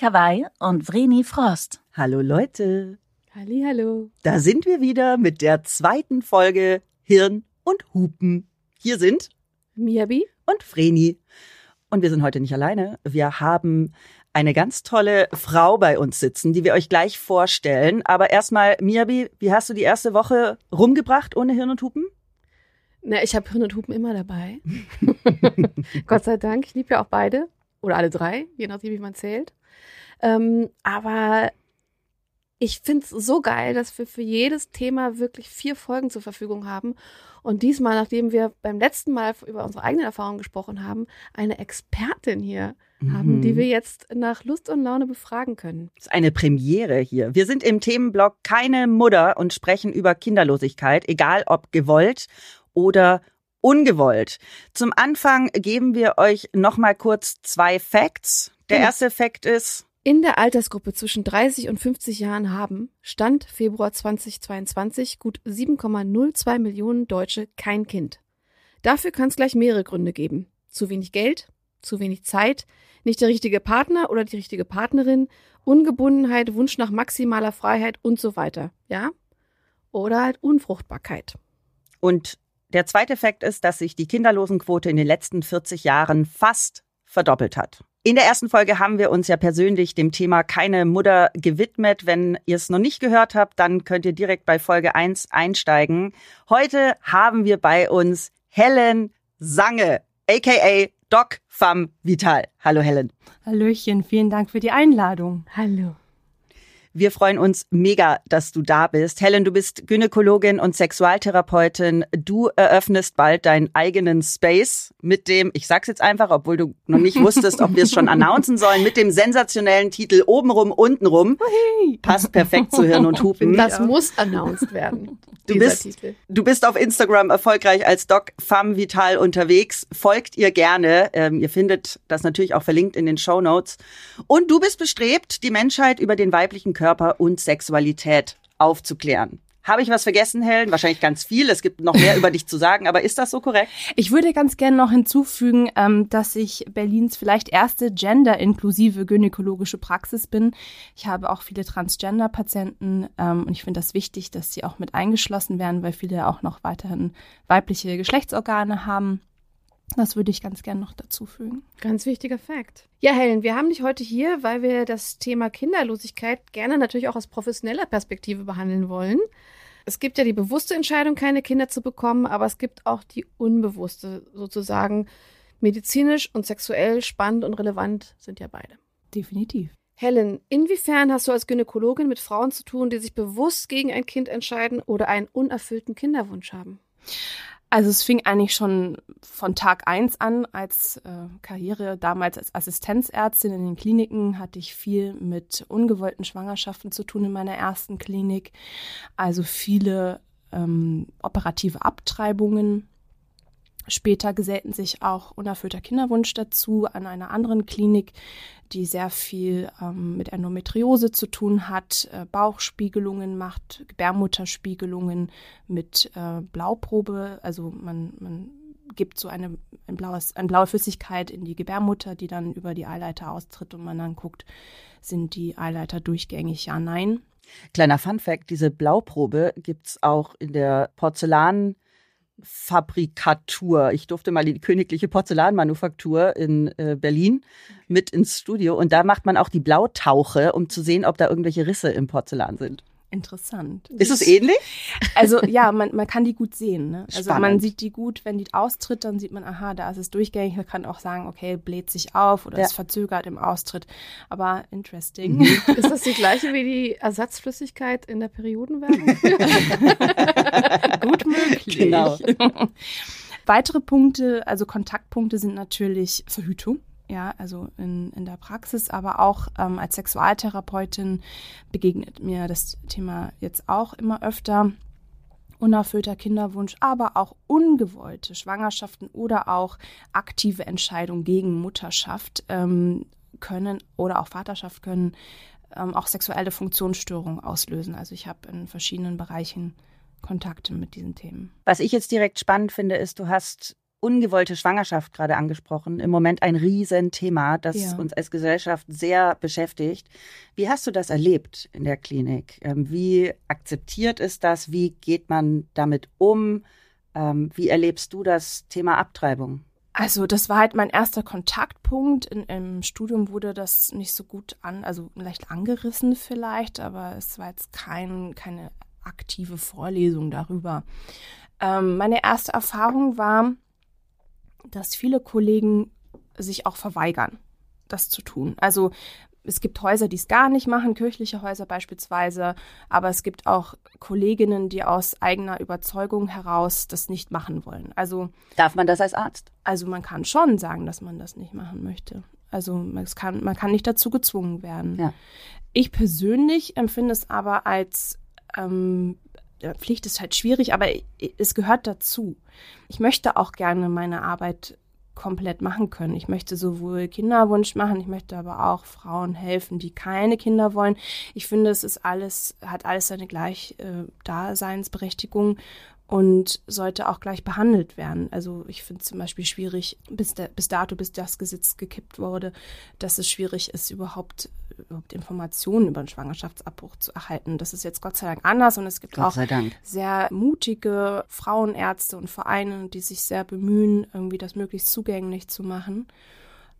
Hirn und Vreni Frost. Hallo Leute. Hallo. Da sind wir wieder mit der zweiten Folge Hirn und Hupen. Hier sind Miabi und Vreni. Und wir sind heute nicht alleine. Wir haben eine ganz tolle Frau bei uns sitzen, die wir euch gleich vorstellen. Aber erstmal, Miabi, wie hast du die erste Woche rumgebracht ohne Hirn und Hupen? Na, ich habe Hirn und Hupen immer dabei. Gott sei Dank. Ich liebe ja auch beide. Oder alle drei, je nachdem, wie man zählt. Ähm, aber ich finde es so geil, dass wir für jedes Thema wirklich vier Folgen zur Verfügung haben. Und diesmal, nachdem wir beim letzten Mal über unsere eigenen Erfahrungen gesprochen haben, eine Expertin hier mhm. haben, die wir jetzt nach Lust und Laune befragen können. Das ist eine Premiere hier. Wir sind im Themenblock Keine Mutter und sprechen über Kinderlosigkeit, egal ob gewollt oder ungewollt. Zum Anfang geben wir euch noch mal kurz zwei Facts. Der genau. erste Fakt ist, in der Altersgruppe zwischen 30 und 50 Jahren haben, Stand Februar 2022, gut 7,02 Millionen Deutsche kein Kind. Dafür kann es gleich mehrere Gründe geben. Zu wenig Geld, zu wenig Zeit, nicht der richtige Partner oder die richtige Partnerin, Ungebundenheit, Wunsch nach maximaler Freiheit und so weiter. Ja? Oder halt Unfruchtbarkeit. Und der zweite Fakt ist, dass sich die Kinderlosenquote in den letzten 40 Jahren fast verdoppelt hat. In der ersten Folge haben wir uns ja persönlich dem Thema keine Mutter gewidmet. Wenn ihr es noch nicht gehört habt, dann könnt ihr direkt bei Folge 1 einsteigen. Heute haben wir bei uns Helen Sange, aka Doc Femme Vital. Hallo Helen. Hallöchen, vielen Dank für die Einladung. Hallo. Wir freuen uns mega, dass du da bist. Helen, du bist Gynäkologin und Sexualtherapeutin. Du eröffnest bald deinen eigenen Space mit dem, ich sag's jetzt einfach, obwohl du noch nicht wusstest, ob wir es schon announcen sollen, mit dem sensationellen Titel Obenrum, Untenrum. Passt perfekt zu Hirn und Hupen. Das muss announced werden. Du bist, Titel. du bist auf Instagram erfolgreich als Doc Femme Vital unterwegs. Folgt ihr gerne. Ähm, ihr findet das natürlich auch verlinkt in den Show Notes. Und du bist bestrebt, die Menschheit über den weiblichen Körper und Sexualität aufzuklären. Habe ich was vergessen, Helen? Wahrscheinlich ganz viel. Es gibt noch mehr über dich zu sagen, aber ist das so korrekt? Ich würde ganz gerne noch hinzufügen, ähm, dass ich Berlins vielleicht erste gender-inklusive gynäkologische Praxis bin. Ich habe auch viele Transgender-Patienten ähm, und ich finde das wichtig, dass sie auch mit eingeschlossen werden, weil viele auch noch weiterhin weibliche Geschlechtsorgane haben. Das würde ich ganz gerne noch dazu fügen. Ganz wichtiger Fakt. Ja, Helen, wir haben dich heute hier, weil wir das Thema Kinderlosigkeit gerne natürlich auch aus professioneller Perspektive behandeln wollen. Es gibt ja die bewusste Entscheidung, keine Kinder zu bekommen, aber es gibt auch die unbewusste, sozusagen medizinisch und sexuell spannend und relevant sind ja beide. Definitiv. Helen, inwiefern hast du als Gynäkologin mit Frauen zu tun, die sich bewusst gegen ein Kind entscheiden oder einen unerfüllten Kinderwunsch haben? Also es fing eigentlich schon von Tag eins an als äh, Karriere. Damals als Assistenzärztin in den Kliniken hatte ich viel mit ungewollten Schwangerschaften zu tun in meiner ersten Klinik. Also viele ähm, operative Abtreibungen Später gesellten sich auch unerfüllter Kinderwunsch dazu an einer anderen Klinik, die sehr viel ähm, mit Endometriose zu tun hat, äh, Bauchspiegelungen macht, Gebärmutterspiegelungen mit äh, Blauprobe. Also man, man gibt so eine, ein blaues, eine blaue Flüssigkeit in die Gebärmutter, die dann über die Eileiter austritt und man dann guckt, sind die Eileiter durchgängig, ja, nein. Kleiner Fun Fact, diese Blauprobe gibt es auch in der Porzellan- Fabrikatur. Ich durfte mal die königliche Porzellanmanufaktur in äh, Berlin mit ins Studio und da macht man auch die Blautauche, um zu sehen, ob da irgendwelche Risse im Porzellan sind. Interessant. Ist es ähnlich? Also ja, man, man kann die gut sehen. Ne? Also man sieht die gut, wenn die austritt, dann sieht man, aha, da ist es durchgängig. Man kann auch sagen, okay, bläht sich auf oder ja. ist verzögert im Austritt. Aber interesting. Mhm. Ist das die gleiche wie die Ersatzflüssigkeit in der Periodenwerbung? gut möglich. Genau. Weitere Punkte, also Kontaktpunkte sind natürlich Verhütung ja, also in, in der Praxis, aber auch ähm, als Sexualtherapeutin begegnet mir das Thema jetzt auch immer öfter. Unerfüllter Kinderwunsch, aber auch ungewollte Schwangerschaften oder auch aktive Entscheidungen gegen Mutterschaft ähm, können oder auch Vaterschaft können ähm, auch sexuelle Funktionsstörungen auslösen. Also ich habe in verschiedenen Bereichen Kontakte mit diesen Themen. Was ich jetzt direkt spannend finde, ist, du hast ungewollte Schwangerschaft gerade angesprochen. Im Moment ein Riesenthema, das Ja. uns als Gesellschaft sehr beschäftigt. Wie hast du das erlebt in der Klinik? Ähm, Wie akzeptiert ist das? Wie geht man damit um? Ähm, Wie erlebst du das Thema Abtreibung? Also das war halt mein erster Kontaktpunkt. In, Im Studium wurde das nicht so gut an, also leicht angerissen vielleicht, aber es war jetzt kein, keine aktive Vorlesung darüber. Ähm, meine erste Erfahrung war, dass viele Kollegen sich auch verweigern, das zu tun. Also es gibt Häuser, die es gar nicht machen, kirchliche Häuser beispielsweise, aber es gibt auch Kolleginnen, die aus eigener Überzeugung heraus das nicht machen wollen. Also Darf man das als Arzt? also man kann schon sagen, dass man das nicht machen möchte. Also kann, man kann nicht dazu gezwungen werden. Ja. Ich persönlich empfinde es aber als ähm, Pflicht ist halt schwierig, aber es gehört dazu. Ich möchte auch gerne meine Arbeit komplett machen können. Ich möchte sowohl Kinderwunsch machen, ich möchte aber auch Frauen helfen, die keine Kinder wollen. Ich finde, es ist alles, hat alles seine gleich äh, und sollte auch gleich behandelt werden. Also ich finde es zum Beispiel schwierig, bis, da, bis dato, bis das Gesetz gekippt wurde, dass es schwierig ist, überhaupt, überhaupt Informationen über einen Schwangerschaftsabbruch zu erhalten. Das ist jetzt Gott sei Dank anders und es gibt auch Dank. sehr mutige Frauenärzte und Vereine, die sich sehr bemühen, irgendwie das möglichst zugänglich zu machen.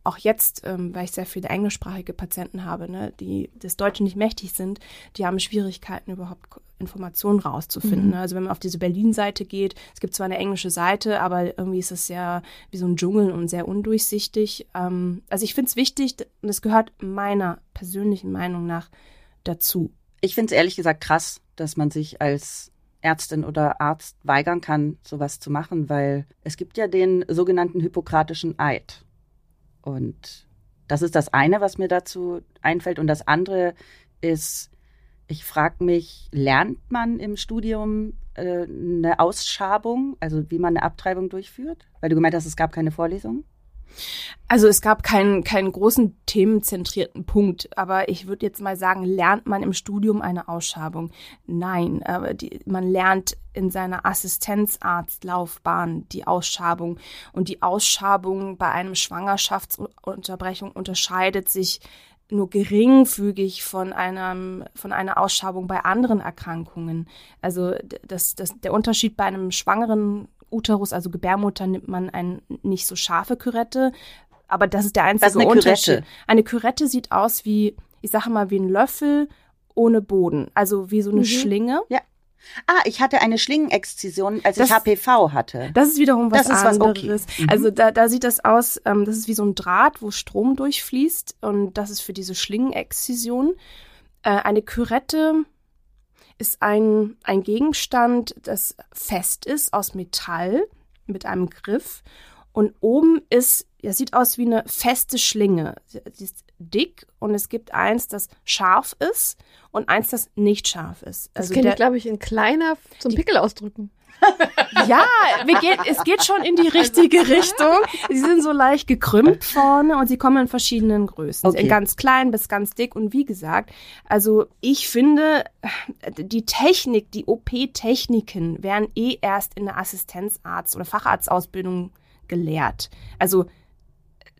Auch jetzt, ähm, weil ich sehr viele englischsprachige Patienten habe, ne, die des Deutschen nicht mächtig sind, die haben Schwierigkeiten, überhaupt Informationen rauszufinden. Mhm. Ne? Also wenn man auf diese Berlin-Seite geht, es gibt zwar eine englische Seite, aber irgendwie ist es sehr wie so ein Dschungel und sehr undurchsichtig. Ähm, also ich finde es wichtig und es gehört meiner persönlichen Meinung nach dazu. Ich finde es ehrlich gesagt krass, dass man sich als Ärztin oder Arzt weigern kann, sowas zu machen, weil es gibt ja den sogenannten Hippokratischen Eid. Und das ist das eine, was mir dazu einfällt. Und das andere ist, ich frage mich, lernt man im Studium äh, eine Ausschabung, also wie man eine Abtreibung durchführt? Weil du gemeint hast, es gab keine Vorlesung. Also es gab keinen, keinen großen themenzentrierten Punkt, aber ich würde jetzt mal sagen, lernt man im Studium eine Ausschabung? Nein, aber die, man lernt in seiner Assistenzarztlaufbahn die Ausschabung und die Ausschabung bei einem Schwangerschaftsunterbrechung unterscheidet sich nur geringfügig von einem von einer Ausschabung bei anderen Erkrankungen. Also das, das, der Unterschied bei einem schwangeren Uterus, also Gebärmutter, nimmt man eine nicht so scharfe Kürette, aber das ist der einzige Was ist eine Unterschied. Kürette? Eine Kürette sieht aus wie, ich sage mal, wie ein Löffel ohne Boden, also wie so eine Mhm. Schlinge. Ah, ich hatte eine Schlingenexzision, als Das- ich HPV hatte. Das ist wiederum was Das ist was, okay. anderes. Mhm. Also da, da sieht das aus, ähm, das ist wie so ein Draht, wo Strom durchfließt und das ist für diese Schlingenexzision. Äh, eine Kürette ist ein, ein Gegenstand, das fest ist aus Metall mit einem Griff und oben ist, ja, sieht aus wie eine feste Schlinge. Sie ist dick und es gibt eins, das scharf ist und eins, das nicht scharf ist. Das Also kenne der- ich, glaube ich, in kleiner zum Pickel ausdrücken. Ja, wir gehen, es geht schon in die richtige Richtung. Sie sind so leicht gekrümmt vorne und sie kommen in verschiedenen Größen. Okay. Ganz klein bis ganz dick. Und wie gesagt, also ich finde, die Technik, die OP-Techniken werden eh erst in der Assistenzarzt- oder Facharztausbildung gelehrt. Also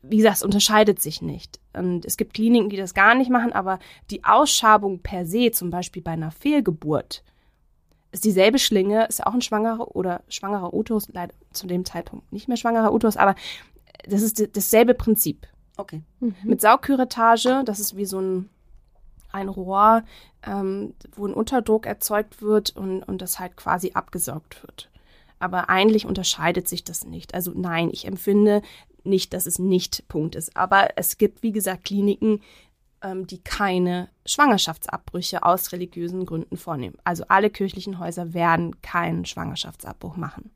wie gesagt, es unterscheidet sich nicht. Und es gibt Kliniken, die das gar nicht machen, aber die Ausschabung per se, zum Beispiel bei einer Fehlgeburt, ist dieselbe Schlinge, ist ja auch ein schwangerer oder schwangerer Uterus, leider zu dem Zeitpunkt nicht mehr schwangerer Uterus, aber das ist dasselbe Prinzip. Okay. Mit Saugküretage, das ist wie so ein, ein Rohr, ähm, wo ein Unterdruck erzeugt wird und, und das halt quasi abgesaugt wird. Aber eigentlich unterscheidet sich das nicht. Also nein, ich empfinde nicht, dass es nicht Punkt ist. Aber es gibt, wie gesagt, Kliniken, ähm, die keine Schwangerschaftsabbrüche aus religiösen Gründen vornehmen. Also alle kirchlichen Häuser werden keinen Schwangerschaftsabbruch machen.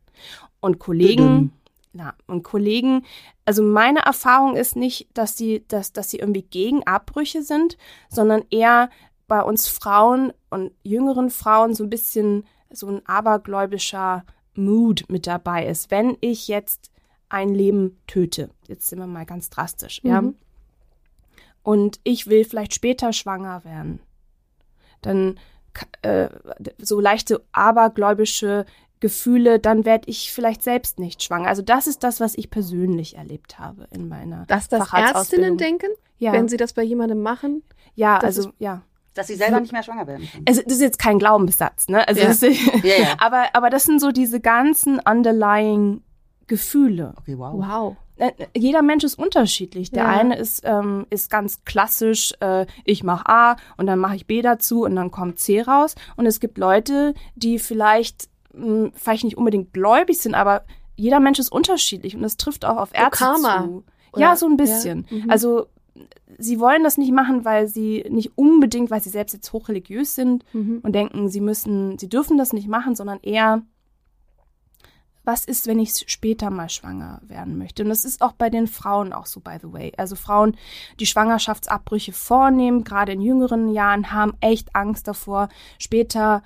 Und Kollegen, ja, und Kollegen, also meine Erfahrung ist nicht, dass sie, dass, dass sie irgendwie gegen Abbrüche sind, sondern eher bei uns Frauen und jüngeren Frauen so ein bisschen so ein abergläubischer Mood mit dabei ist. Wenn ich jetzt ein Leben töte, jetzt sind wir mal ganz drastisch, ja, Mhm. Und ich will vielleicht später schwanger werden, dann äh, so leichte abergläubische Gefühle, dann werde ich vielleicht selbst nicht schwanger. Also das ist das, was ich persönlich erlebt habe in meiner Dass das Ärztinnen denken, ja. wenn sie das bei jemandem machen? Ja, also ja. Dass sie selber nicht mehr schwanger werden können. Also das ist jetzt kein Glaubenssatz, ne? Also Ja. das, Ja, ja. aber aber das sind so diese ganzen underlying Gefühle. Okay, wow. Wow. Äh, Jeder Mensch ist unterschiedlich. Der Ja. eine ist ähm, ist ganz klassisch, äh, ich mache A und dann mache ich B dazu und dann kommt C raus. Und es gibt Leute, die vielleicht mh, vielleicht nicht unbedingt gläubig sind, aber jeder Mensch ist unterschiedlich und das trifft auch auf So Ärzte Karma, zu. oder? Ja, so ein bisschen. Ja, mhm. Also sie wollen das nicht machen, weil sie nicht unbedingt, weil sie selbst jetzt hochreligiös sind Mhm. und denken, sie müssen, sie dürfen das nicht machen, sondern eher, was ist, wenn ich später mal schwanger werden möchte? Und das ist auch bei den Frauen auch so, by the way. Also Frauen, die Schwangerschaftsabbrüche vornehmen, gerade in jüngeren Jahren, haben echt Angst davor, später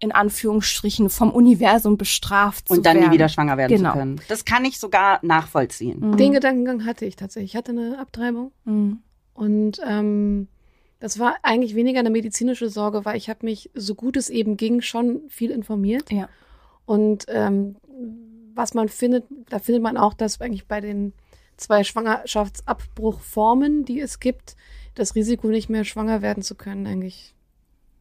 in Anführungsstrichen vom Universum bestraft zu Und dann werden. nie wieder schwanger werden Genau. zu können. Das kann ich sogar nachvollziehen. Mhm. Den Gedankengang hatte ich tatsächlich. Ich hatte eine Abtreibung Mhm. und ähm, das war eigentlich weniger eine medizinische Sorge, weil ich habe mich, so gut es eben ging, schon viel informiert. Ja. Und ähm, was man findet, da findet man auch, dass eigentlich bei den zwei Schwangerschaftsabbruchformen, die es gibt, das Risiko, nicht mehr schwanger werden zu können, eigentlich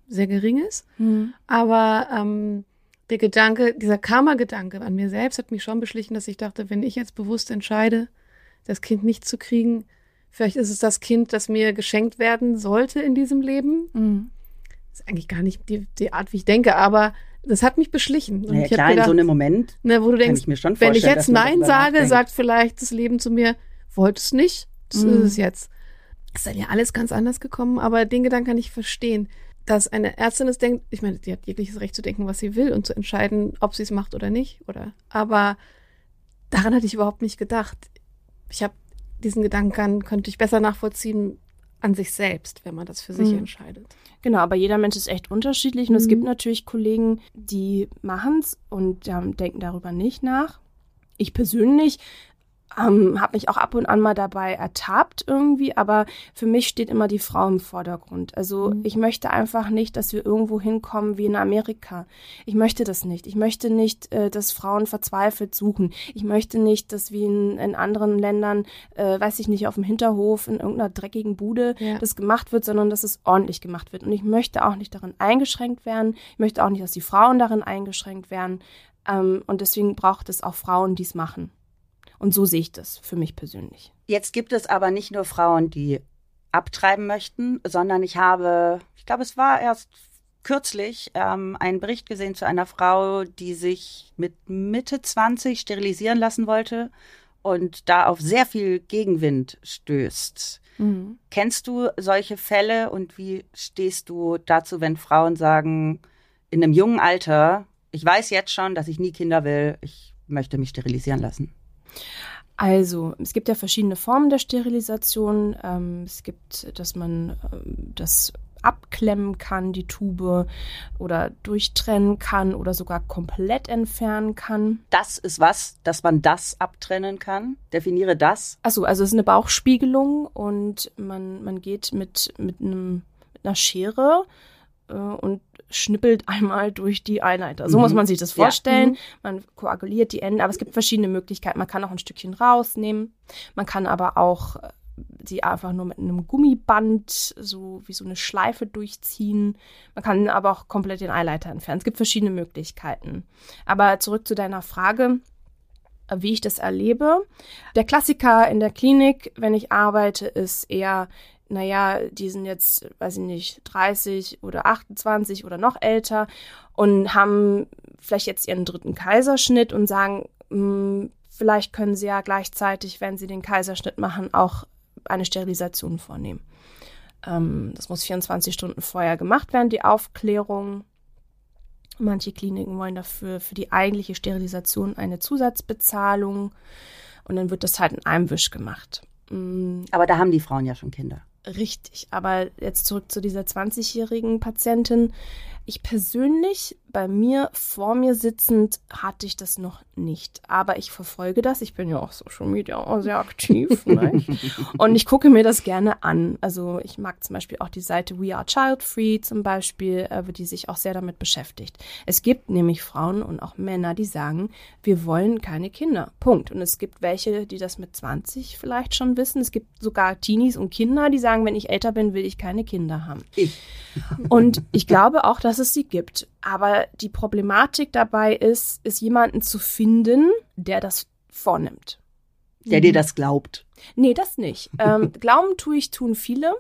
sehr gering ist. Mhm. Aber ähm, der Gedanke, dieser Karma-Gedanke an mir selbst hat mich schon beschlichen, dass ich dachte, wenn ich jetzt bewusst entscheide, das Kind nicht zu kriegen, vielleicht ist es das Kind, das mir geschenkt werden sollte in diesem Leben. Mhm. Das ist eigentlich gar nicht die, die Art, wie ich denke, aber das hat mich beschlichen. Und Naja, klar, in gedacht, so einem Moment ne, wo du kann denkst, ich mir schon wenn ich jetzt Nein sage, nachdenkt. sagt vielleicht das Leben zu mir, wolltest nicht, das Mhm. ist es jetzt. Ist dann ja alles ganz anders gekommen, aber den Gedanken kann ich verstehen, dass eine Ärztin es denkt, ich meine, die hat jegliches Recht zu denken, was sie will und zu entscheiden, ob sie es macht oder nicht, oder? Aber daran hatte ich überhaupt nicht gedacht. Ich habe diesen Gedanken, könnte ich besser nachvollziehen an sich selbst, wenn man das für sich Mhm. entscheidet. Genau, aber jeder Mensch ist echt unterschiedlich und es Mhm. gibt natürlich Kollegen, die machen's und ähm, denken darüber nicht nach. Ich persönlich ähm, habe mich auch ab und an mal dabei ertappt irgendwie, aber für mich steht immer die Frau im Vordergrund. Also Mhm. ich möchte einfach nicht, dass wir irgendwo hinkommen wie in Amerika. Ich möchte das nicht. Ich möchte nicht, äh, dass Frauen verzweifelt suchen. Ich möchte nicht, dass wie in, in anderen Ländern, äh, weiß ich nicht, auf dem Hinterhof in irgendeiner dreckigen Bude Ja. das gemacht wird, sondern dass es ordentlich gemacht wird. Und ich möchte auch nicht darin eingeschränkt werden. Ich möchte auch nicht, dass die Frauen darin eingeschränkt werden. Ähm, und deswegen braucht es auch Frauen, die es machen. Und so sehe ich das für mich persönlich. Jetzt gibt es aber nicht nur Frauen, die abtreiben möchten, sondern ich habe, ich glaube, es war erst kürzlich ähm, einen Bericht gesehen zu einer Frau, die sich mit Mitte 20 sterilisieren lassen wollte und da auf sehr viel Gegenwind stößt. Kennst du solche Fälle und wie stehst du dazu, wenn Frauen sagen, in einem jungen Alter, ich weiß jetzt schon, dass ich nie Kinder will, ich möchte mich sterilisieren lassen? Also, es gibt ja verschiedene Formen der Sterilisation. Ähm, es gibt, dass man ähm, das abklemmen kann, die Tube, oder durchtrennen kann oder sogar komplett entfernen kann. Das ist was, dass man das abtrennen kann. Definiere das. Achso, also es ist eine Bauchspiegelung und man, man geht mit, mit, einem, mit einer Schere äh, und schnippelt einmal durch die Einleiter. So Mhm. muss man sich das Ja. vorstellen. Mhm. Man koaguliert die Enden, aber es gibt verschiedene Möglichkeiten. Man kann auch ein Stückchen rausnehmen. Man kann aber auch äh, sie einfach nur mit einem Gummiband so wie so eine Schleife durchziehen. Man kann aber auch komplett den Eileiter entfernen. Es gibt verschiedene Möglichkeiten. Aber zurück zu deiner Frage äh, wie ich das erlebe. Der Klassiker in der Klinik, wenn ich arbeite, ist eher, naja, die sind jetzt, weiß ich nicht, 30 oder 28 oder noch älter und haben vielleicht jetzt ihren dritten Kaiserschnitt und sagen, mh, vielleicht können sie ja gleichzeitig, wenn sie den Kaiserschnitt machen, auch eine Sterilisation vornehmen. Ähm, das muss 24 Stunden vorher gemacht werden, die Aufklärung. Manche Kliniken wollen dafür für die eigentliche Sterilisation eine Zusatzbezahlung und dann wird das halt in einem Wisch gemacht. Mm, Aber da haben die Frauen ja schon Kinder. Richtig, aber jetzt zurück zu dieser 20-jährigen Patientin. Ich persönlich bei mir vor mir sitzend hatte ich das noch nicht. Aber ich verfolge das. Ich bin ja auch Social Media auch sehr aktiv. ne? Und ich gucke mir das gerne an. Also ich mag zum Beispiel auch die Seite We Are Child Free zum Beispiel, äh, die sich auch sehr damit beschäftigt. Es gibt nämlich Frauen und auch Männer, die sagen, wir wollen keine Kinder. Punkt. Und es gibt welche, die das mit 20 vielleicht schon wissen. Es gibt sogar Teenies und Kinder, die sagen, wenn ich älter bin, will ich keine Kinder haben. Ich. Und ich glaube auch, dass es sie gibt. Aber die Problematik dabei ist, ist jemanden zu finden, der das vornimmt. Der dir das glaubt. Nee, das nicht. Ähm, Glauben tue ich, tun viele.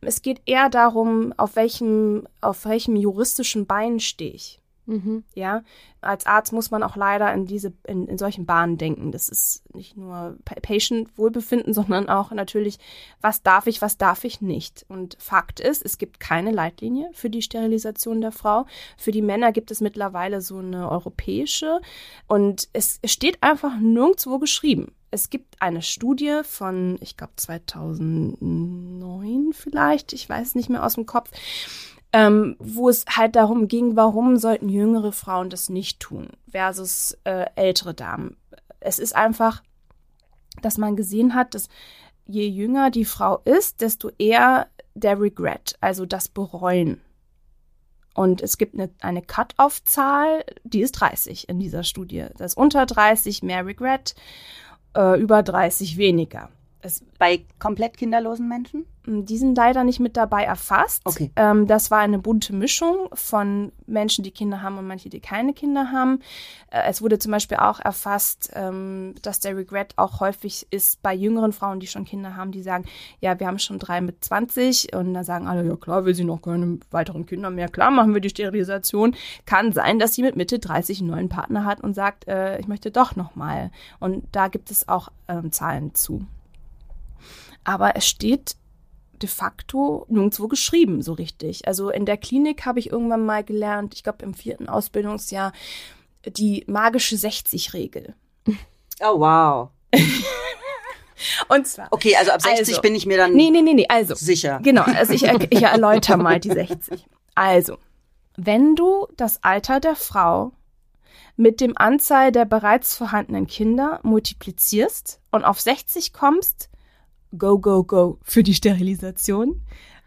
Es geht eher darum, auf welchem, auf welchem juristischen Bein stehe ich. Mhm. Ja, als Arzt muss man auch leider in diese, in, in solchen Bahnen denken. Das ist nicht nur Pa- Patient-Wohlbefinden, sondern auch natürlich, was darf ich, was darf ich nicht. Und Fakt ist, es gibt keine Leitlinie für die Sterilisation der Frau. Für die Männer gibt es mittlerweile so eine europäische. Und es, es steht einfach nirgendwo geschrieben. Es gibt eine Studie von, ich glaube, 2009 vielleicht, ich weiß nicht mehr aus dem Kopf, ähm, wo es halt darum ging, warum sollten jüngere Frauen das nicht tun versus äh, ältere Damen. Es ist einfach, dass man gesehen hat, dass je jünger die Frau ist, desto eher der Regret, also das Bereuen. Und es gibt eine, eine Cut-off-Zahl, die ist 30 in dieser Studie. Das ist unter 30 mehr Regret, äh, über 30 weniger. Es, Bei komplett kinderlosen Menschen? die sind leider nicht mit dabei erfasst. Okay. Ähm, das war eine bunte Mischung von Menschen, die Kinder haben und manche, die keine Kinder haben. Äh, es wurde zum Beispiel auch erfasst, ähm, dass der Regret auch häufig ist bei jüngeren Frauen, die schon Kinder haben, die sagen, ja, wir haben schon drei mit 20 und dann sagen alle, ja klar, will sie noch keine weiteren Kinder mehr, klar, machen wir die Sterilisation. Kann sein, dass sie mit Mitte 30 einen neuen Partner hat und sagt, äh, ich möchte doch noch mal. Und da gibt es auch ähm, Zahlen zu. Aber es steht de facto nirgendwo geschrieben, so richtig. Also in der Klinik habe ich irgendwann mal gelernt, ich glaube im vierten Ausbildungsjahr, die magische 60-Regel. Oh, wow. Und zwar. Okay, also ab 60 Also. bin ich mir dann Nee, nee, nee, nee, also. sicher. Genau, also ich, ich erläutere mal die 60. Also, wenn du das Alter der Frau mit dem Anzahl der bereits vorhandenen Kinder multiplizierst und auf 60 kommst, go, go, go für die Sterilisation.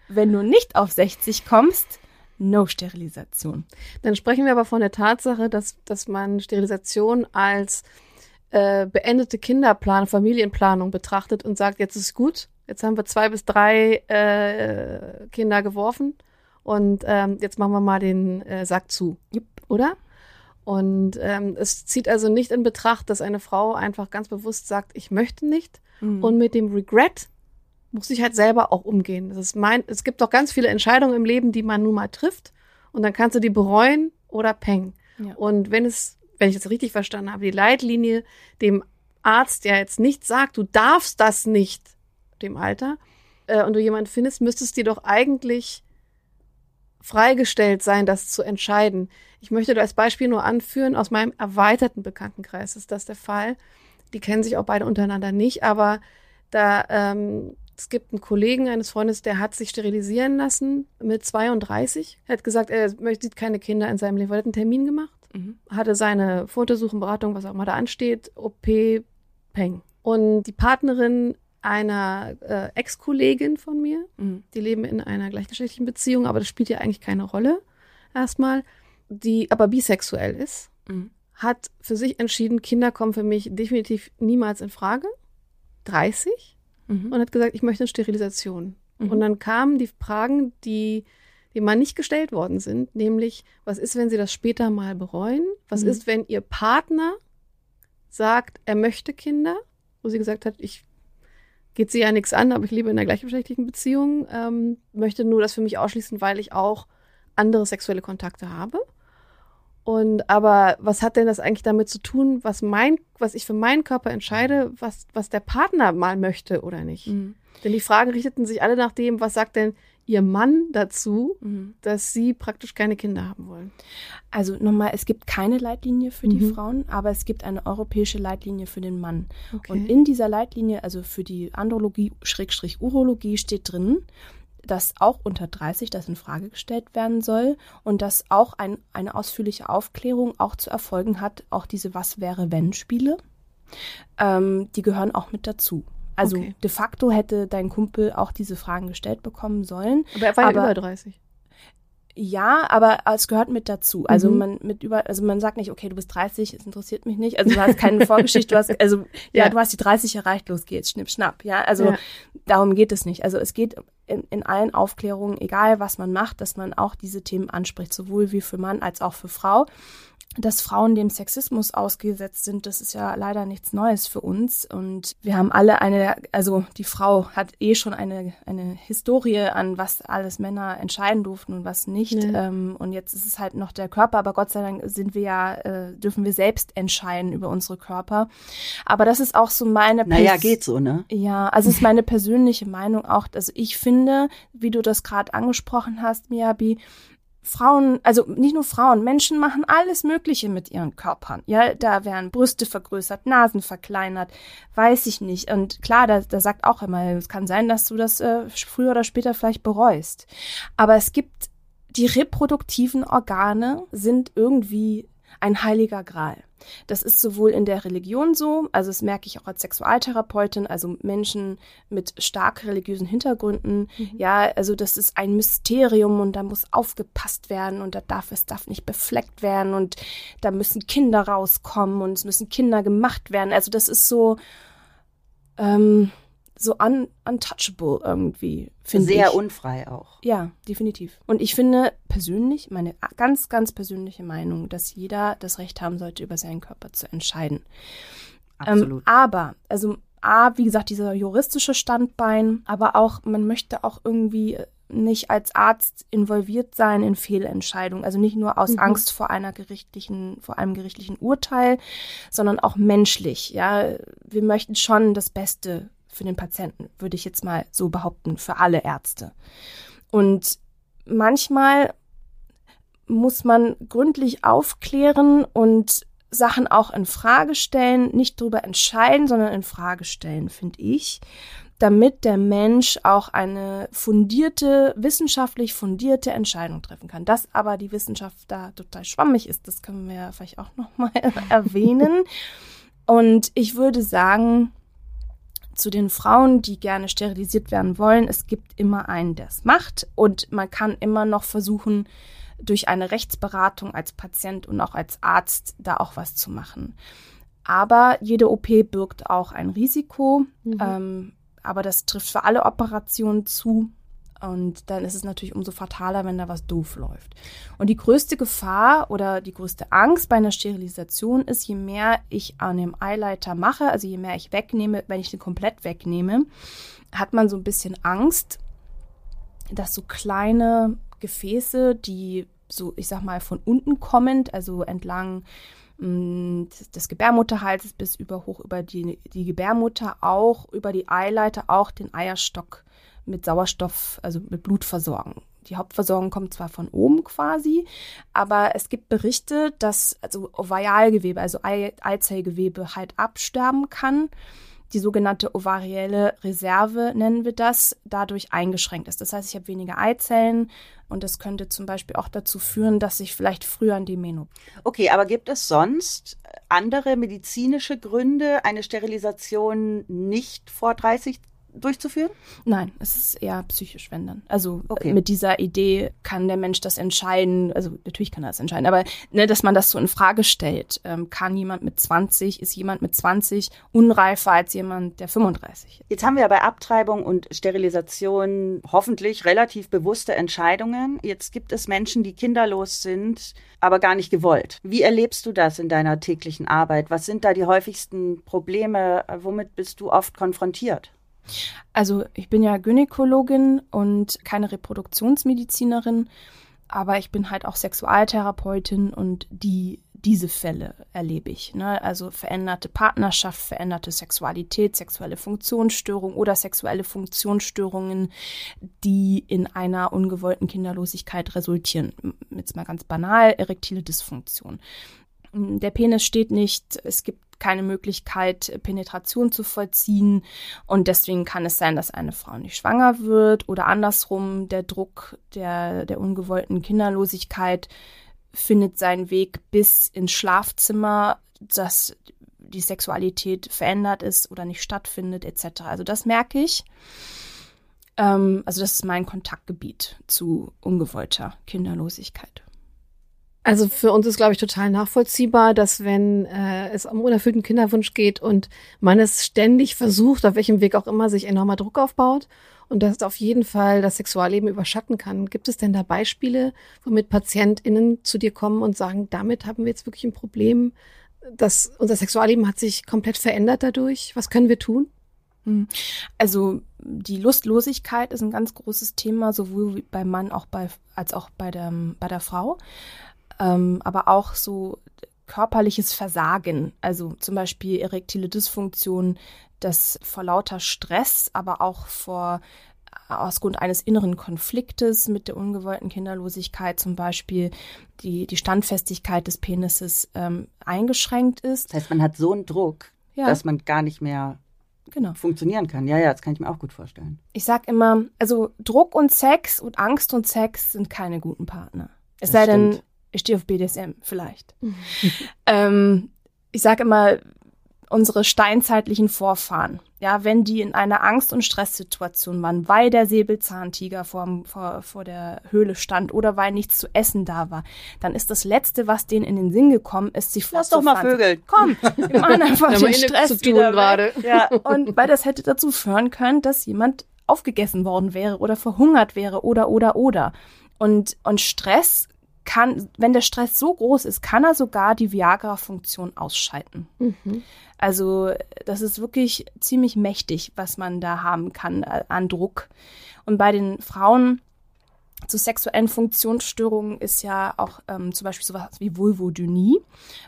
Wenn du nicht auf 60 kommst, no Sterilisation. Dann sprechen wir aber von der Tatsache, dass, dass man Sterilisation als äh, beendete Kinderplan, Familienplanung betrachtet und sagt, jetzt ist gut, jetzt haben wir zwei bis drei äh, Kinder geworfen und ähm, jetzt machen wir mal den äh, Sack zu, Jupp. oder? Und ähm, es zieht also nicht in Betracht, dass eine Frau einfach ganz bewusst sagt, ich möchte nicht. Und mit dem Regret muss ich halt selber auch umgehen. Das ist mein, es gibt doch ganz viele Entscheidungen im Leben, die man nun mal trifft. Und dann kannst du die bereuen oder peng. Ja. Und wenn es, wenn ich das richtig verstanden habe, die Leitlinie dem Arzt, der jetzt nicht sagt, du darfst das nicht, dem Alter, äh, und du jemanden findest, müsstest dir doch eigentlich freigestellt sein, das zu entscheiden. Ich möchte als Beispiel nur anführen, aus meinem erweiterten Bekanntenkreis ist das der Fall. Die kennen sich auch beide untereinander nicht, aber da ähm, es gibt einen Kollegen eines Freundes, der hat sich sterilisieren lassen mit 32. Er hat gesagt, er möchte sieht keine Kinder in seinem Leben. Er hat einen Termin gemacht, Mhm. hatte seine Fotosuchenberatung, was auch immer da ansteht, OP, Peng. Und die Partnerin einer äh, Ex-Kollegin von mir, Mhm. die leben in einer gleichgeschlechtlichen Beziehung, aber das spielt ja eigentlich keine Rolle erstmal, die aber bisexuell ist, Mhm. hat für sich entschieden, Kinder kommen für mich definitiv niemals in Frage. 30 Mhm. und hat gesagt, ich möchte eine Sterilisation. Mhm. Und dann kamen die Fragen, die, die mal nicht gestellt worden sind, nämlich, was ist, wenn sie das später mal bereuen? Was Mhm. ist, wenn ihr Partner sagt, er möchte Kinder? Wo sie gesagt hat, ich geht sie ja nichts an, aber ich lebe in einer gleichgeschlechtlichen Beziehung, ähm, möchte nur das für mich ausschließen, weil ich auch andere sexuelle Kontakte habe. Und aber was hat denn das eigentlich damit zu tun, was mein, was ich für meinen Körper entscheide, was, was der Partner mal möchte oder nicht? Mhm. Denn die Fragen richteten sich alle nach dem, was sagt denn ihr Mann dazu, Mhm. dass sie praktisch keine Kinder haben wollen. Also nochmal, es gibt keine Leitlinie für die Mhm. Frauen, aber es gibt eine europäische Leitlinie für den Mann. Okay. Und in dieser Leitlinie, also für die Andrologie, Schrägstrich Urologie, steht drin, dass auch unter 30 das in Frage gestellt werden soll und dass auch ein, eine ausführliche Aufklärung auch zu erfolgen hat, auch diese Was wäre wenn Spiele, ähm, die gehören auch mit dazu. Also Okay. de facto hätte dein Kumpel auch diese Fragen gestellt bekommen sollen. Aber er war Aber- ja über 30. Ja, aber es gehört mit dazu. Also Mhm. man mit über, also man sagt nicht, okay, du bist 30, es interessiert mich nicht. Also du hast keine Vorgeschichte, du hast, also ja, Ja. du hast die 30 erreicht, los geht's, schnipp, schnapp. Ja, also Ja. darum geht es nicht. Also es geht in, in allen Aufklärungen, egal was man macht, dass man auch diese Themen anspricht, sowohl wie für Mann als auch für Frau. Dass Frauen dem Sexismus ausgesetzt sind, das ist ja leider nichts Neues für uns. Und wir haben alle eine, also die Frau hat eh schon eine, eine Historie an, was alles Männer entscheiden durften und was nicht. Ja. Ähm, und jetzt ist es halt noch der Körper, aber Gott sei Dank sind wir ja, äh, dürfen wir selbst entscheiden über unsere Körper. Aber das ist auch so meine Naja, Pers- geht so, ne? ja, also es ist meine persönliche Meinung auch. Also ich finde, wie du das gerade angesprochen hast, Miyabi, Frauen, also nicht nur Frauen, Menschen machen alles Mögliche mit ihren Körpern. Ja, da werden Brüste vergrößert, Nasen verkleinert, weiß ich nicht. Und klar, da, da sagt auch immer, es kann sein, dass du das äh, früher oder später vielleicht bereust. Aber es gibt die reproduktiven Organe sind irgendwie ein heiliger Gral. Das ist sowohl in der Religion so, also das merke ich auch als Sexualtherapeutin, also Menschen mit stark religiösen Hintergründen. Ja, also das ist ein Mysterium und da muss aufgepasst werden und da darf es darf nicht befleckt werden und da müssen Kinder rauskommen und es müssen Kinder gemacht werden. Also das ist so ähm, so un untouchable irgendwie, finde ich. Sehr unfrei auch. Ja, definitiv. Und ich finde persönlich, meine ganz, ganz persönliche Meinung, dass jeder das Recht haben sollte, über seinen Körper zu entscheiden. Absolut. Ähm, aber, also A, wie gesagt, dieser juristische Standbein, aber auch, man möchte auch irgendwie nicht als Arzt involviert sein in Fehlentscheidungen. Also nicht nur aus Mhm. Angst vor einer gerichtlichen, vor einem gerichtlichen Urteil, sondern auch menschlich. Ja, wir möchten schon das Beste für den Patienten, würde ich jetzt mal so behaupten, für alle Ärzte. Und manchmal muss man gründlich aufklären und Sachen auch in Frage stellen, nicht drüber entscheiden, sondern in Frage stellen, finde ich, damit der Mensch auch eine fundierte, wissenschaftlich fundierte Entscheidung treffen kann. Dass aber die Wissenschaft da total schwammig ist, das können wir vielleicht auch nochmal erwähnen. Und ich würde sagen, zu den Frauen, die gerne sterilisiert werden wollen, es gibt immer einen, der es macht und man kann immer noch versuchen, durch eine Rechtsberatung als Patient und auch als Arzt da auch was zu machen. Aber jede OP birgt auch ein Risiko, Mhm. ähm, aber das trifft für alle Operationen zu. Und dann ist es natürlich umso fataler, wenn da was doof läuft. Und die größte Gefahr oder die größte Angst bei einer Sterilisation ist, je mehr ich an dem Eileiter mache, also je mehr ich wegnehme, wenn ich den komplett wegnehme, hat man so ein bisschen Angst, dass so kleine Gefäße, die so, ich sag mal, von unten kommend, also entlang des, des Gebärmutterhalses bis über hoch über die, die Gebärmutter, auch über die Eileiter, auch den Eierstock mit Sauerstoff, also mit Blut versorgen. Die Hauptversorgung kommt zwar von oben quasi, aber es gibt Berichte, dass also Ovarialgewebe, also Ei, Eizellgewebe halt absterben kann. Die sogenannte ovarielle Reserve nennen wir das, dadurch eingeschränkt ist. Das heißt, ich habe weniger Eizellen und das könnte zum Beispiel auch dazu führen, dass ich vielleicht früher an die Menopause. Okay, aber gibt es sonst andere medizinische Gründe, eine Sterilisation nicht vor 30 durchzuführen? Nein, es ist eher psychisch, wenn dann. Also Okay. äh, mit dieser Idee kann der Mensch das entscheiden, also natürlich kann er das entscheiden, aber ne, dass man das so in Frage stellt. Ähm, kann jemand mit 20, ist jemand mit 20 unreifer als jemand, der 35 ist? Jetzt haben wir bei Abtreibung und Sterilisation hoffentlich relativ bewusste Entscheidungen. Jetzt gibt es Menschen, die kinderlos sind, aber gar nicht gewollt. Wie erlebst du das in deiner täglichen Arbeit? Was sind da die häufigsten Probleme? Womit bist du oft konfrontiert? Also ich bin ja Gynäkologin und keine Reproduktionsmedizinerin, aber ich bin halt auch Sexualtherapeutin und die diese Fälle erlebe ich. Ne? Also veränderte Partnerschaft, veränderte Sexualität, sexuelle Funktionsstörung oder sexuelle Funktionsstörungen, die in einer ungewollten Kinderlosigkeit resultieren. Jetzt mal ganz banal, erektile Dysfunktion. Der Penis steht nicht, es gibt keine Möglichkeit, Penetration zu vollziehen. Und deswegen kann es sein, dass eine Frau nicht schwanger wird oder andersrum der Druck der, der ungewollten Kinderlosigkeit findet seinen Weg bis ins Schlafzimmer, dass die Sexualität verändert ist oder nicht stattfindet, etc. Also das merke ich. Ähm, also das ist mein Kontaktgebiet zu ungewollter Kinderlosigkeit. Also für uns ist, glaube ich, total nachvollziehbar, dass wenn äh, es um unerfüllten Kinderwunsch geht und man es ständig versucht, auf welchem Weg auch immer, sich enormer Druck aufbaut und das auf jeden Fall das Sexualleben überschatten kann. Gibt es denn da Beispiele, womit PatientInnen zu dir kommen und sagen, damit haben wir jetzt wirklich ein Problem, dass unser Sexualleben hat sich komplett verändert dadurch? Was können wir tun? Hm. Also die Lustlosigkeit ist ein ganz großes Thema, sowohl beim Mann auch bei, als auch bei der, bei der Frau ähm, aber auch so körperliches Versagen, also zum Beispiel erektile Dysfunktion, das vor lauter Stress, aber auch vor aus Grund eines inneren Konfliktes mit der ungewollten Kinderlosigkeit zum Beispiel die, die Standfestigkeit des Penises ähm, eingeschränkt ist. Das heißt, man hat so einen Druck, ja. dass man gar nicht mehr genau. funktionieren kann. Ja, ja, das kann ich mir auch gut vorstellen. Ich sag immer, also Druck und Sex und Angst und Sex sind keine guten Partner. Es das sei stimmt. denn, ich stehe auf BDSM vielleicht. Mhm. ähm, ich sage immer, unsere steinzeitlichen Vorfahren, ja, wenn die in einer Angst- und Stresssituation waren, weil der Säbelzahntiger vor, vor, vor der Höhle stand oder weil nichts zu essen da war, dann ist das Letzte, was denen in den Sinn gekommen ist, sich Lass doch mal Vögel. Komm, wir machen einfach den Stress zu tun gerade. Ja, und weil das hätte dazu führen können, dass jemand aufgegessen worden wäre oder verhungert wäre oder, oder, oder. Und, und Stress kann, wenn der Stress so groß ist, kann er sogar die Viagra-Funktion ausschalten. Mhm. Also das ist wirklich ziemlich mächtig, was man da haben kann äh, an Druck. Und bei den Frauen zu sexuellen Funktionsstörungen ist ja auch ähm, zum Beispiel sowas wie Vulvodynie.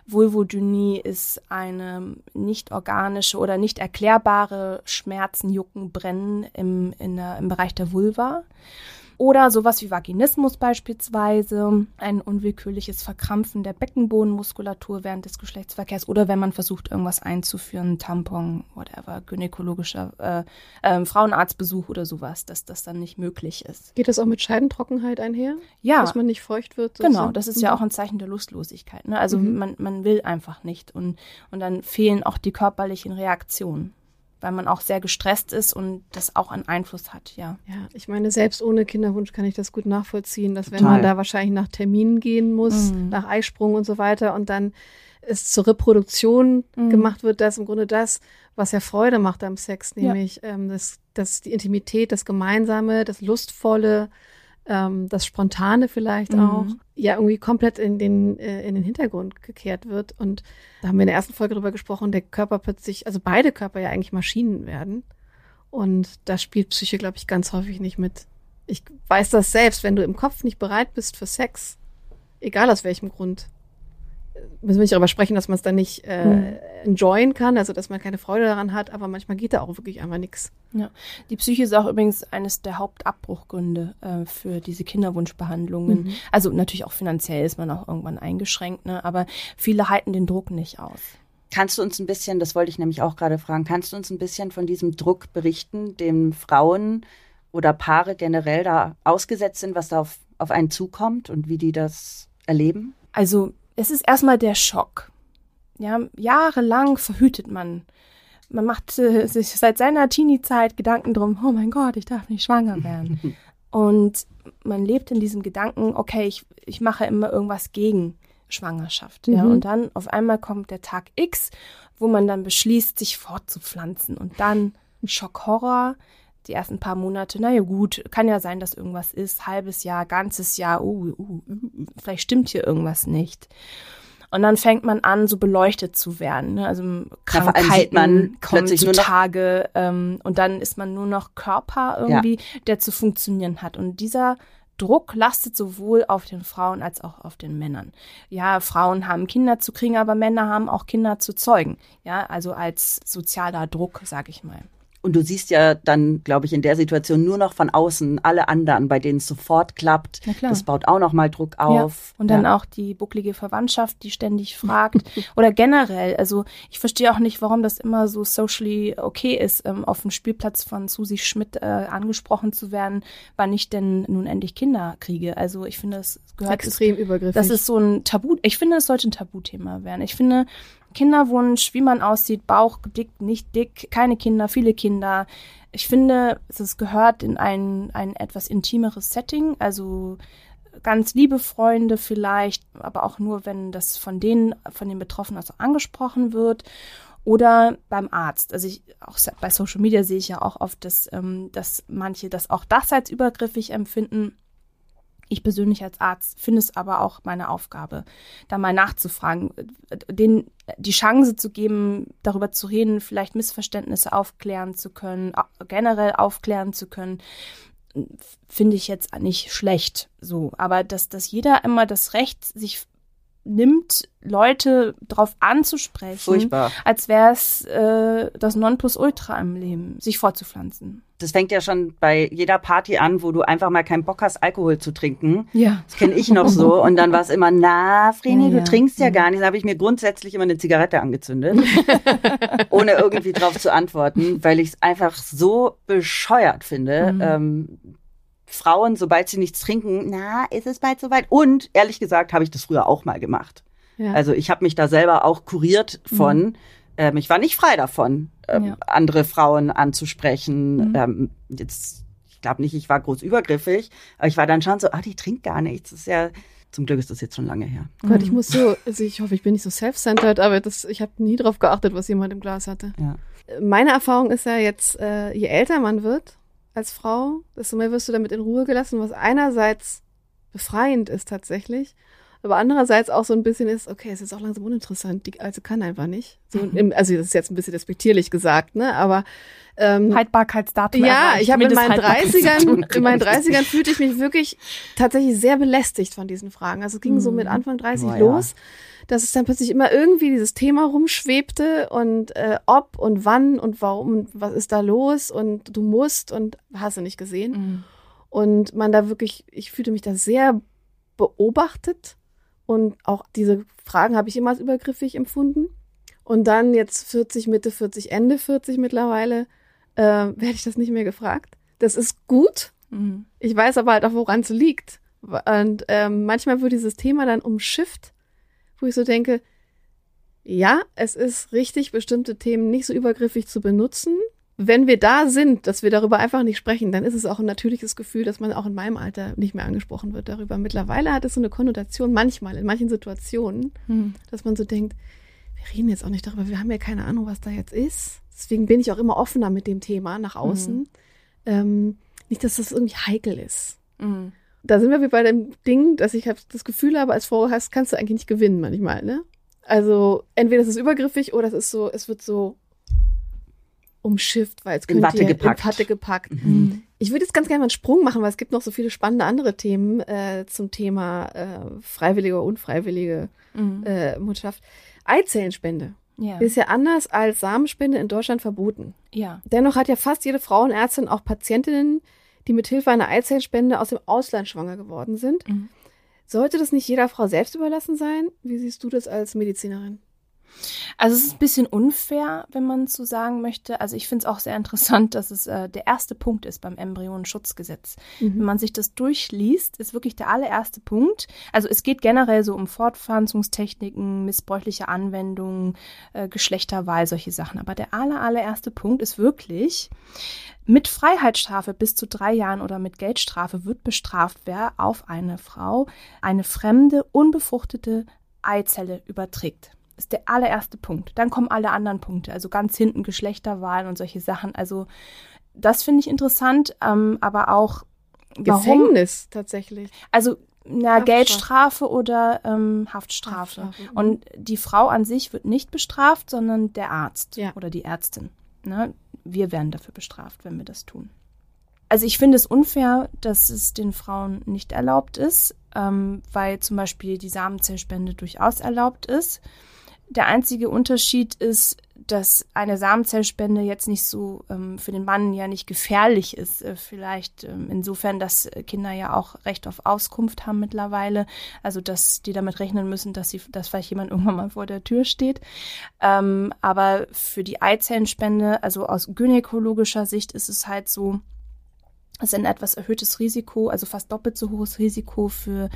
Vulvodynie ist eine nicht organische oder nicht erklärbare Schmerzen, Jucken, Brennen im, der, im Bereich der Vulva. Oder sowas wie Vaginismus beispielsweise, ein unwillkürliches Verkrampfen der Beckenbodenmuskulatur während des Geschlechtsverkehrs oder wenn man versucht, irgendwas einzuführen, Tampon, whatever, gynäkologischer äh, äh, Frauenarztbesuch oder sowas, dass das dann nicht möglich ist. Geht das auch mit Scheidentrockenheit einher? Ja. Dass man nicht feucht wird? Genau, das ist ja auch ein Zeichen der Lustlosigkeit. Ne? Also mhm. man, man will einfach nicht und, und dann fehlen auch die körperlichen Reaktionen weil man auch sehr gestresst ist und das auch einen Einfluss hat, ja. Ja, ich meine, selbst ohne Kinderwunsch kann ich das gut nachvollziehen, dass wenn man da wahrscheinlich nach Terminen gehen muss, mhm. nach Eisprung und so weiter und dann es zur Reproduktion mhm. gemacht wird, das im Grunde das, was ja Freude macht am Sex, nämlich ja. ähm, das, das die Intimität, das Gemeinsame, das Lustvolle, ähm, das Spontane vielleicht mhm. auch, ja irgendwie komplett in den, äh, in den Hintergrund gekehrt wird. Und da haben wir in der ersten Folge drüber gesprochen, der Körper plötzlich, also beide Körper ja eigentlich Maschinen werden. Und da spielt Psyche, glaube ich, ganz häufig nicht mit. Ich weiß das selbst, wenn du im Kopf nicht bereit bist für Sex, egal aus welchem Grund, müssen wir nicht darüber sprechen, dass man es dann nicht äh, mhm. enjoyen kann, also dass man keine Freude daran hat, aber manchmal geht da auch wirklich einfach nichts. Ja, die Psyche ist auch übrigens eines der Hauptabbruchgründe äh, für diese Kinderwunschbehandlungen. Mhm. Also natürlich auch finanziell ist man auch irgendwann eingeschränkt, ne? aber viele halten den Druck nicht aus. Kannst du uns ein bisschen, das wollte ich nämlich auch gerade fragen, kannst du uns ein bisschen von diesem Druck berichten, dem Frauen oder Paare generell da ausgesetzt sind, was da auf, auf einen zukommt und wie die das erleben? Also es ist erstmal der Schock. Ja, jahrelang verhütet man. Man macht äh, sich seit seiner Teenie-Zeit Gedanken drum, oh mein Gott, ich darf nicht schwanger werden. Und man lebt in diesem Gedanken, okay, ich, ich mache immer irgendwas gegen Schwangerschaft. Ja, mhm. und dann auf einmal kommt der Tag X, wo man dann beschließt, sich fortzupflanzen. Und dann Schock, Horror, die ersten paar Monate, naja gut, kann ja sein, dass irgendwas ist, halbes Jahr, ganzes Jahr, uh, uh, uh, vielleicht stimmt hier irgendwas nicht. Und dann fängt man an, so beleuchtet zu werden. Ne? Also Krankheiten man kommen zutage ähm, und dann ist man nur noch Körper irgendwie, ja. der zu funktionieren hat. Und dieser Druck lastet sowohl auf den Frauen als auch auf den Männern. Ja, Frauen haben Kinder zu kriegen, aber Männer haben auch Kinder zu zeugen. Ja, also als sozialer Druck, sag ich mal. Und du siehst ja dann, glaube ich, in der Situation nur noch von außen alle anderen, bei denen es sofort klappt. Das baut auch noch mal Druck auf. Ja. Und dann Ja. auch die bucklige Verwandtschaft, die ständig fragt. Oder generell, also ich verstehe auch nicht, warum das immer so socially okay ist, ähm, auf dem Spielplatz von Susi Schmidt äh, angesprochen zu werden, wann ich denn nun endlich Kinder kriege. Also ich finde, es gehört Extrem übergriffig. Das ist so ein Tabu. Ich finde, es sollte ein Tabuthema werden. Ich finde, Kinderwunsch, wie man aussieht, Bauch dick, nicht dick, keine Kinder, viele Kinder. Ich finde, es gehört in ein, ein etwas intimeres Setting, also ganz liebe Freunde vielleicht, aber auch nur, wenn das von denen, von den Betroffenen also angesprochen wird. Oder beim Arzt. Also ich, auch bei Social Media sehe ich ja auch oft, dass, ähm, dass manche das auch das als übergriffig empfinden. Ich persönlich als Arzt finde es aber auch meine Aufgabe, da mal nachzufragen, denen die Chance zu geben, darüber zu reden, vielleicht Missverständnisse aufklären zu können, generell aufklären zu können, finde ich jetzt nicht schlecht. So, aber dass, dass jeder immer das Recht sich nimmt, Leute drauf anzusprechen, Furchtbar. als wäre es äh, das Nonplusultra im Leben, sich fortzupflanzen. Das fängt ja schon bei jeder Party an, wo du einfach mal keinen Bock hast, Alkohol zu trinken. Ja. Das kenne ich noch so. Und dann war es immer, na, Vreni, Ja, du ja. trinkst ja gar nicht. Da habe ich mir grundsätzlich immer eine Zigarette angezündet, ohne irgendwie drauf zu antworten, weil ich es einfach so bescheuert finde. Mhm. Ähm, Frauen, sobald sie nichts trinken, na, ist es bald soweit? Und ehrlich gesagt habe ich das früher auch mal gemacht. ja. Also ich habe mich da selber auch kuriert von. Ähm, ich war nicht frei davon, ähm, Ja. andere Frauen anzusprechen. Mhm. Ähm, jetzt, ich glaube nicht, ich war groß übergriffig, aber ich war dann schon so, ah, die trinkt gar nichts. Das ist ja, zum Glück ist das jetzt schon lange her. Gott, ich muss so, also ich hoffe, ich bin nicht so self-centered, aber das, ich habe nie drauf geachtet, was jemand im Glas hatte. Ja. Meine Erfahrung ist ja jetzt, äh, je älter man wird als Frau, desto mehr wirst du damit in Ruhe gelassen, was einerseits befreiend ist tatsächlich, aber andererseits auch so ein bisschen ist, okay, es ist auch langsam uninteressant, die Alte kann einfach nicht. So, im, also das ist jetzt ein bisschen despektierlich gesagt, ne, aber ähm, Haltbarkeitsdatum. ja, ich habe in meinen Mindesthaltbarkeitsdatum. 30ern, in meinen 30ern fühlte ich mich wirklich tatsächlich sehr belästigt von diesen Fragen. Also es ging so Mhm. mit Anfang 30 Oh ja. los, dass es dann plötzlich immer irgendwie dieses Thema rumschwebte und äh, ob und wann und warum und was ist da los und du musst und hast du nicht gesehen. Mhm. Und man da wirklich, ich fühlte mich da sehr beobachtet und auch diese Fragen habe ich immer als übergriffig empfunden. Und dann jetzt 40, Mitte 40, Ende 40 mittlerweile, äh, werde ich das nicht mehr gefragt. Das ist gut. Mhm. Ich weiß aber halt auch, woran es liegt. Und ähm, manchmal wird dieses Thema dann umschifft, wo ich so denke, ja, es ist richtig, bestimmte Themen nicht so übergriffig zu benutzen. Wenn wir da sind, dass wir darüber einfach nicht sprechen, dann ist es auch ein natürliches Gefühl, dass man auch in meinem Alter nicht mehr angesprochen wird darüber. Mittlerweile hat es so eine Konnotation, manchmal, in manchen Situationen, Mhm. dass man so denkt, wir reden jetzt auch nicht darüber, wir haben ja keine Ahnung, was da jetzt ist. Deswegen bin ich auch immer offener mit dem Thema nach außen. Ähm, nicht, dass das irgendwie heikel ist. Mhm. Da sind wir wie bei dem Ding, dass ich das Gefühl habe, als Frau hast, kannst du eigentlich nicht gewinnen manchmal, ne? Also entweder es ist übergriffig oder es ist so, es wird so umschifft, weil es In könnte Watte ja gepackt. in Watte gepackt. Mhm. Ich würde jetzt ganz gerne mal einen Sprung machen, weil es gibt noch so viele spannende andere Themen äh, zum Thema äh, freiwillige oder unfreiwillige Mhm. äh, Mutterschaft. Eizellenspende Ja. ist ja anders als Samenspende in Deutschland verboten. ja. Dennoch hat ja fast jede Frauenärztin auch Patientinnen, die mit Hilfe einer Eizellenspende aus dem Ausland schwanger geworden sind. Mhm. Sollte das nicht jeder Frau selbst überlassen sein? Wie siehst du das als Medizinerin? Also es ist ein bisschen unfair, wenn man so sagen möchte. Also ich finde es auch sehr interessant, dass es äh, der erste Punkt ist beim Embryonenschutzgesetz. Wenn man sich das durchliest, ist wirklich der allererste Punkt. Also es geht generell so um Fortpflanzungstechniken, missbräuchliche Anwendungen, äh, Geschlechterwahl, solche Sachen. Aber der aller, allererste Punkt ist wirklich, mit Freiheitsstrafe bis zu drei Jahren oder mit Geldstrafe wird bestraft, wer auf eine Frau eine fremde, unbefruchtete Eizelle überträgt. Ist der allererste Punkt. Dann kommen alle anderen Punkte, also ganz hinten Geschlechterwahlen und solche Sachen. Also das finde ich interessant, ähm, aber auch warum? Gefängnis tatsächlich. Also na, Haftstrafe. Geldstrafe oder ähm, Haftstrafe. Haftstrafe, mhm. Und die Frau an sich wird nicht bestraft, sondern der Arzt Ja. oder die Ärztin. Ne? Wir werden dafür bestraft, wenn wir das tun. Also ich finde es unfair, dass es den Frauen nicht erlaubt ist, ähm, weil zum Beispiel die Samenzellspende durchaus erlaubt ist. Der einzige Unterschied ist, dass eine Samenzellspende jetzt nicht so ähm, für den Mann ja nicht gefährlich ist. Äh, vielleicht ähm, insofern, dass Kinder ja auch Recht auf Auskunft haben mittlerweile. Also dass die damit rechnen müssen, dass sie, dass vielleicht jemand irgendwann mal vor der Tür steht. Ähm, aber für die Eizellenspende, also aus gynäkologischer Sicht ist es halt so, ist ein etwas erhöhtes Risiko, also fast doppelt so hohes Risiko für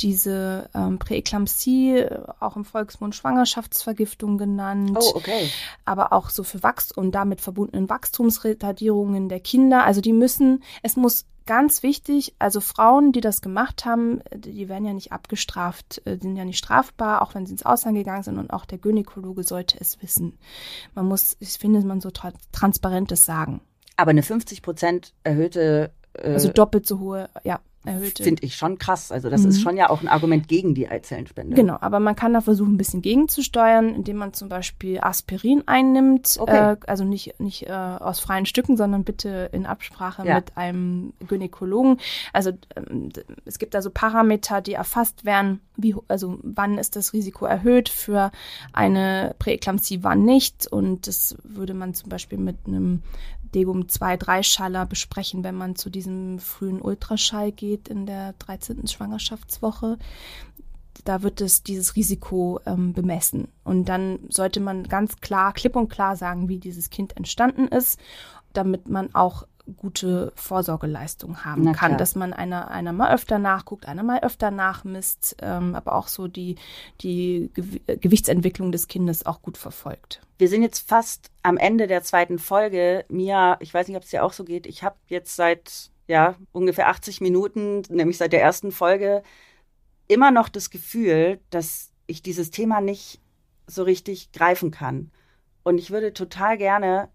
diese ähm, Präeklampsie, auch im Volksmund Schwangerschaftsvergiftung genannt. Oh, okay. Aber auch so für Wachstum und damit verbundenen Wachstumsretardierungen der Kinder. Also die müssen, es muss ganz wichtig, also Frauen, die das gemacht haben, die werden ja nicht abgestraft, äh, sind ja nicht strafbar, auch wenn sie ins Ausland gegangen sind und auch der Gynäkologe sollte es wissen. Man muss, ich finde, man so tra transparentes sagen. Aber eine 50 Prozent erhöhte. Äh, also doppelt so hohe, ja erhöhte. Finde ich schon krass. Also das mhm. ist schon ja auch ein Argument gegen die Eizellenspende. Genau, aber man kann da versuchen, ein bisschen gegenzusteuern, indem man zum Beispiel Aspirin einnimmt. Okay. Äh, also nicht, nicht äh, aus freien Stücken, sondern bitte in Absprache ja. mit einem Gynäkologen. Also ähm, es gibt da so Parameter, die erfasst werden, wie, also wann ist das Risiko erhöht für eine Präeklampsie, wann nicht. Und das würde man zum Beispiel mit einem Degum 2-3 Schaller besprechen, wenn man zu diesem frühen Ultraschall geht in der 13. Schwangerschaftswoche. Da wird es dieses Risiko ähm, bemessen. Und dann sollte man ganz klar, klipp und klar sagen, wie dieses Kind entstanden ist, damit man auch gute Vorsorgeleistung haben kann, dass man einer, einer mal öfter nachguckt, einer mal öfter nachmisst, ähm, aber auch so die, die Ge Gewichtsentwicklung des Kindes auch gut verfolgt. Wir sind jetzt fast am Ende der zweiten Folge. Mia, ich weiß nicht, ob es dir auch so geht. Ich habe jetzt seit ja, ungefähr 80 Minuten, nämlich seit der ersten Folge, immer noch das Gefühl, dass ich dieses Thema nicht so richtig greifen kann. Und ich würde total gerne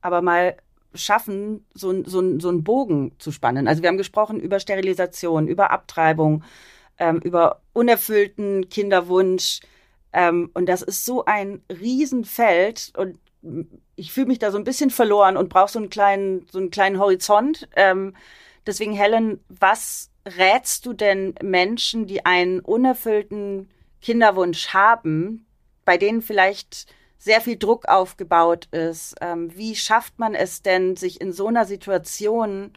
aber mal schaffen, so, so, so einen Bogen zu spannen. Also wir haben gesprochen über Sterilisation, über Abtreibung, ähm, über unerfüllten Kinderwunsch. Ähm, und das ist so ein Riesenfeld und ich fühle mich da so ein bisschen verloren und brauche so einen kleinen, so einen kleinen Horizont. Ähm, deswegen, Helen, was rätst du denn Menschen, die einen unerfüllten Kinderwunsch haben, bei denen vielleicht sehr viel Druck aufgebaut ist. Ähm, wie schafft man es denn, sich in so einer Situation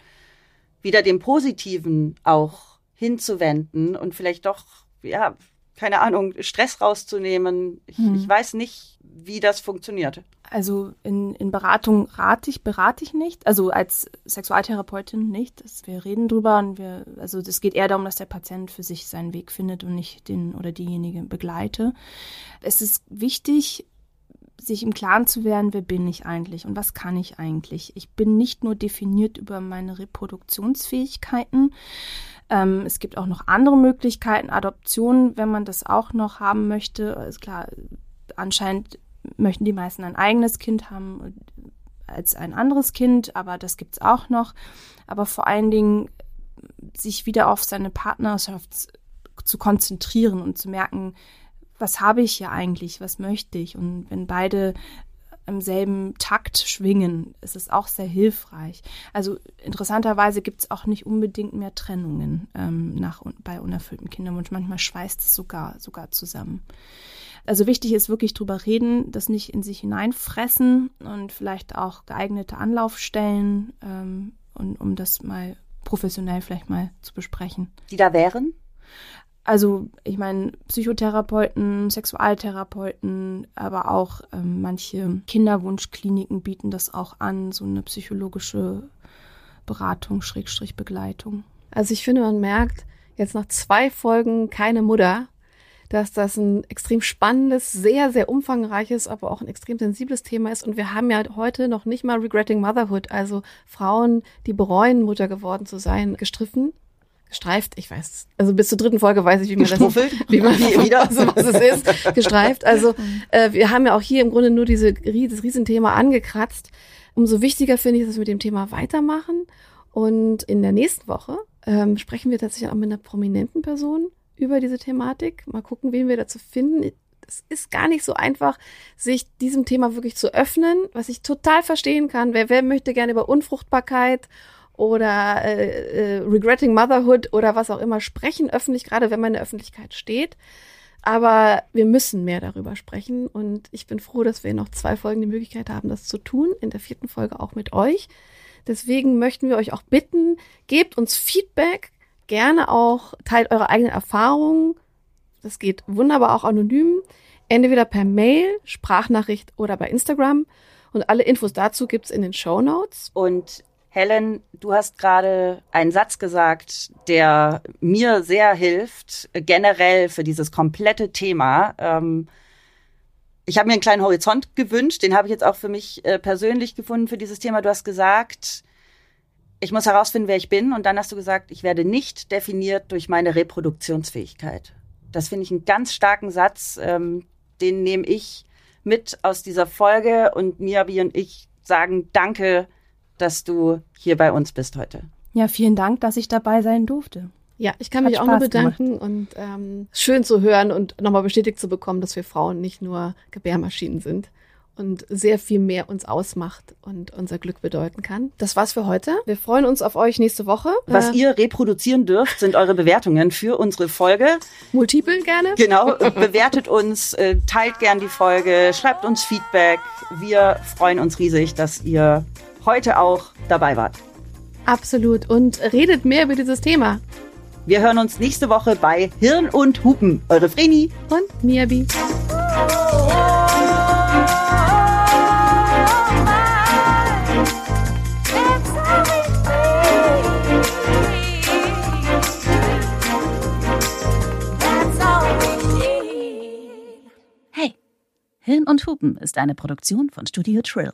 wieder dem Positiven auch hinzuwenden und vielleicht doch, ja, keine Ahnung, Stress rauszunehmen? Ich, hm. ich weiß nicht, wie das funktioniert. Also in, in Beratung rate ich, berate ich nicht. Also als Sexualtherapeutin nicht. Das, wir reden drüber und wir, also es geht eher darum, dass der Patient für sich seinen Weg findet und nicht den oder diejenige begleite. Es ist wichtig, sich im Klaren zu werden, wer bin ich eigentlich und was kann ich eigentlich. Ich bin nicht nur definiert über meine Reproduktionsfähigkeiten. Ähm, es gibt auch noch andere Möglichkeiten, Adoption, wenn man das auch noch haben möchte. Ist klar, anscheinend möchten die meisten ein eigenes Kind haben als ein anderes Kind, aber das gibt es auch noch. Aber vor allen Dingen sich wieder auf seine Partnerschaft zu konzentrieren und zu merken, was habe ich hier eigentlich, was möchte ich? Und wenn beide im selben Takt schwingen, ist es auch sehr hilfreich. Also interessanterweise gibt es auch nicht unbedingt mehr Trennungen ähm, nach, bei unerfülltem Kinderwunsch. Manchmal schweißt es sogar, sogar zusammen. Also wichtig ist wirklich drüber reden, das nicht in sich hineinfressen und vielleicht auch geeignete Anlaufstellen, ähm, und, um das mal professionell vielleicht mal zu besprechen. Die da wären? Also ich meine, Psychotherapeuten, Sexualtherapeuten, aber auch ähm, manche Kinderwunschkliniken bieten das auch an, so eine psychologische Beratung, Schrägstrich Begleitung. Also ich finde, man merkt jetzt nach zwei Folgen keine Mutter, dass das ein extrem spannendes, sehr, sehr umfangreiches, aber auch ein extrem sensibles Thema ist. Und wir haben ja heute noch nicht mal Regretting Motherhood, also Frauen, die bereuen, Mutter geworden zu sein, gestriffen gestreift, ich weiß, also bis zur dritten Folge weiß ich, wie man das, wie man wieder so was es ist, gestreift. Also äh, wir haben ja auch hier im Grunde nur diese, dieses Riesenthema angekratzt. Umso wichtiger finde ich, dass wir mit dem Thema weitermachen. Und in der nächsten Woche ähm, sprechen wir tatsächlich auch mit einer prominenten Person über diese Thematik. Mal gucken, wen wir dazu finden. Es ist gar nicht so einfach, sich diesem Thema wirklich zu öffnen, was ich total verstehen kann. Wer, wer möchte gerne über Unfruchtbarkeit oder äh, äh, Regretting Motherhood oder was auch immer sprechen öffentlich, gerade wenn man in der Öffentlichkeit steht. Aber wir müssen mehr darüber sprechen und ich bin froh, dass wir noch zwei Folgen die Möglichkeit haben, das zu tun. In der vierten Folge auch mit euch. Deswegen möchten wir euch auch bitten, gebt uns Feedback, gerne auch teilt eure eigenen Erfahrungen. Das geht wunderbar auch anonym, entweder per Mail, Sprachnachricht oder bei Instagram. Und alle Infos dazu gibt's in den Show Notes. Und Helen, du hast gerade einen Satz gesagt, der mir sehr hilft, generell für dieses komplette Thema. Ähm, ich habe mir einen kleinen Horizont gewünscht, den habe ich jetzt auch für mich äh, persönlich gefunden für dieses Thema. Du hast gesagt, ich muss herausfinden, wer ich bin. Und dann hast du gesagt, ich werde nicht definiert durch meine Reproduktionsfähigkeit. Das finde ich einen ganz starken Satz. Ähm, den nehme ich mit aus dieser Folge und Miabi und ich sagen Danke dass du hier bei uns bist heute. Ja, vielen Dank, dass ich dabei sein durfte. Ja, ich kann mich Hat auch nur bedanken gemacht. und ähm, schön zu hören und nochmal bestätigt zu bekommen, dass wir Frauen nicht nur Gebärmaschinen sind und sehr viel mehr uns ausmacht und unser Glück bedeuten kann. Das war's für heute. Wir freuen uns auf euch nächste Woche. Was äh, ihr reproduzieren dürft, sind eure Bewertungen für unsere Folge. Multiple gerne. Genau. Bewertet uns, äh, teilt gern die Folge, schreibt uns Feedback. Wir freuen uns riesig, dass ihr heute auch dabei wart. Absolut. Und redet mehr über dieses Thema. Wir hören uns nächste Woche bei Hirn und Hupen. Eure Vreni und Miabi. Hey, Hirn und Hupen ist eine Produktion von Studio Trill.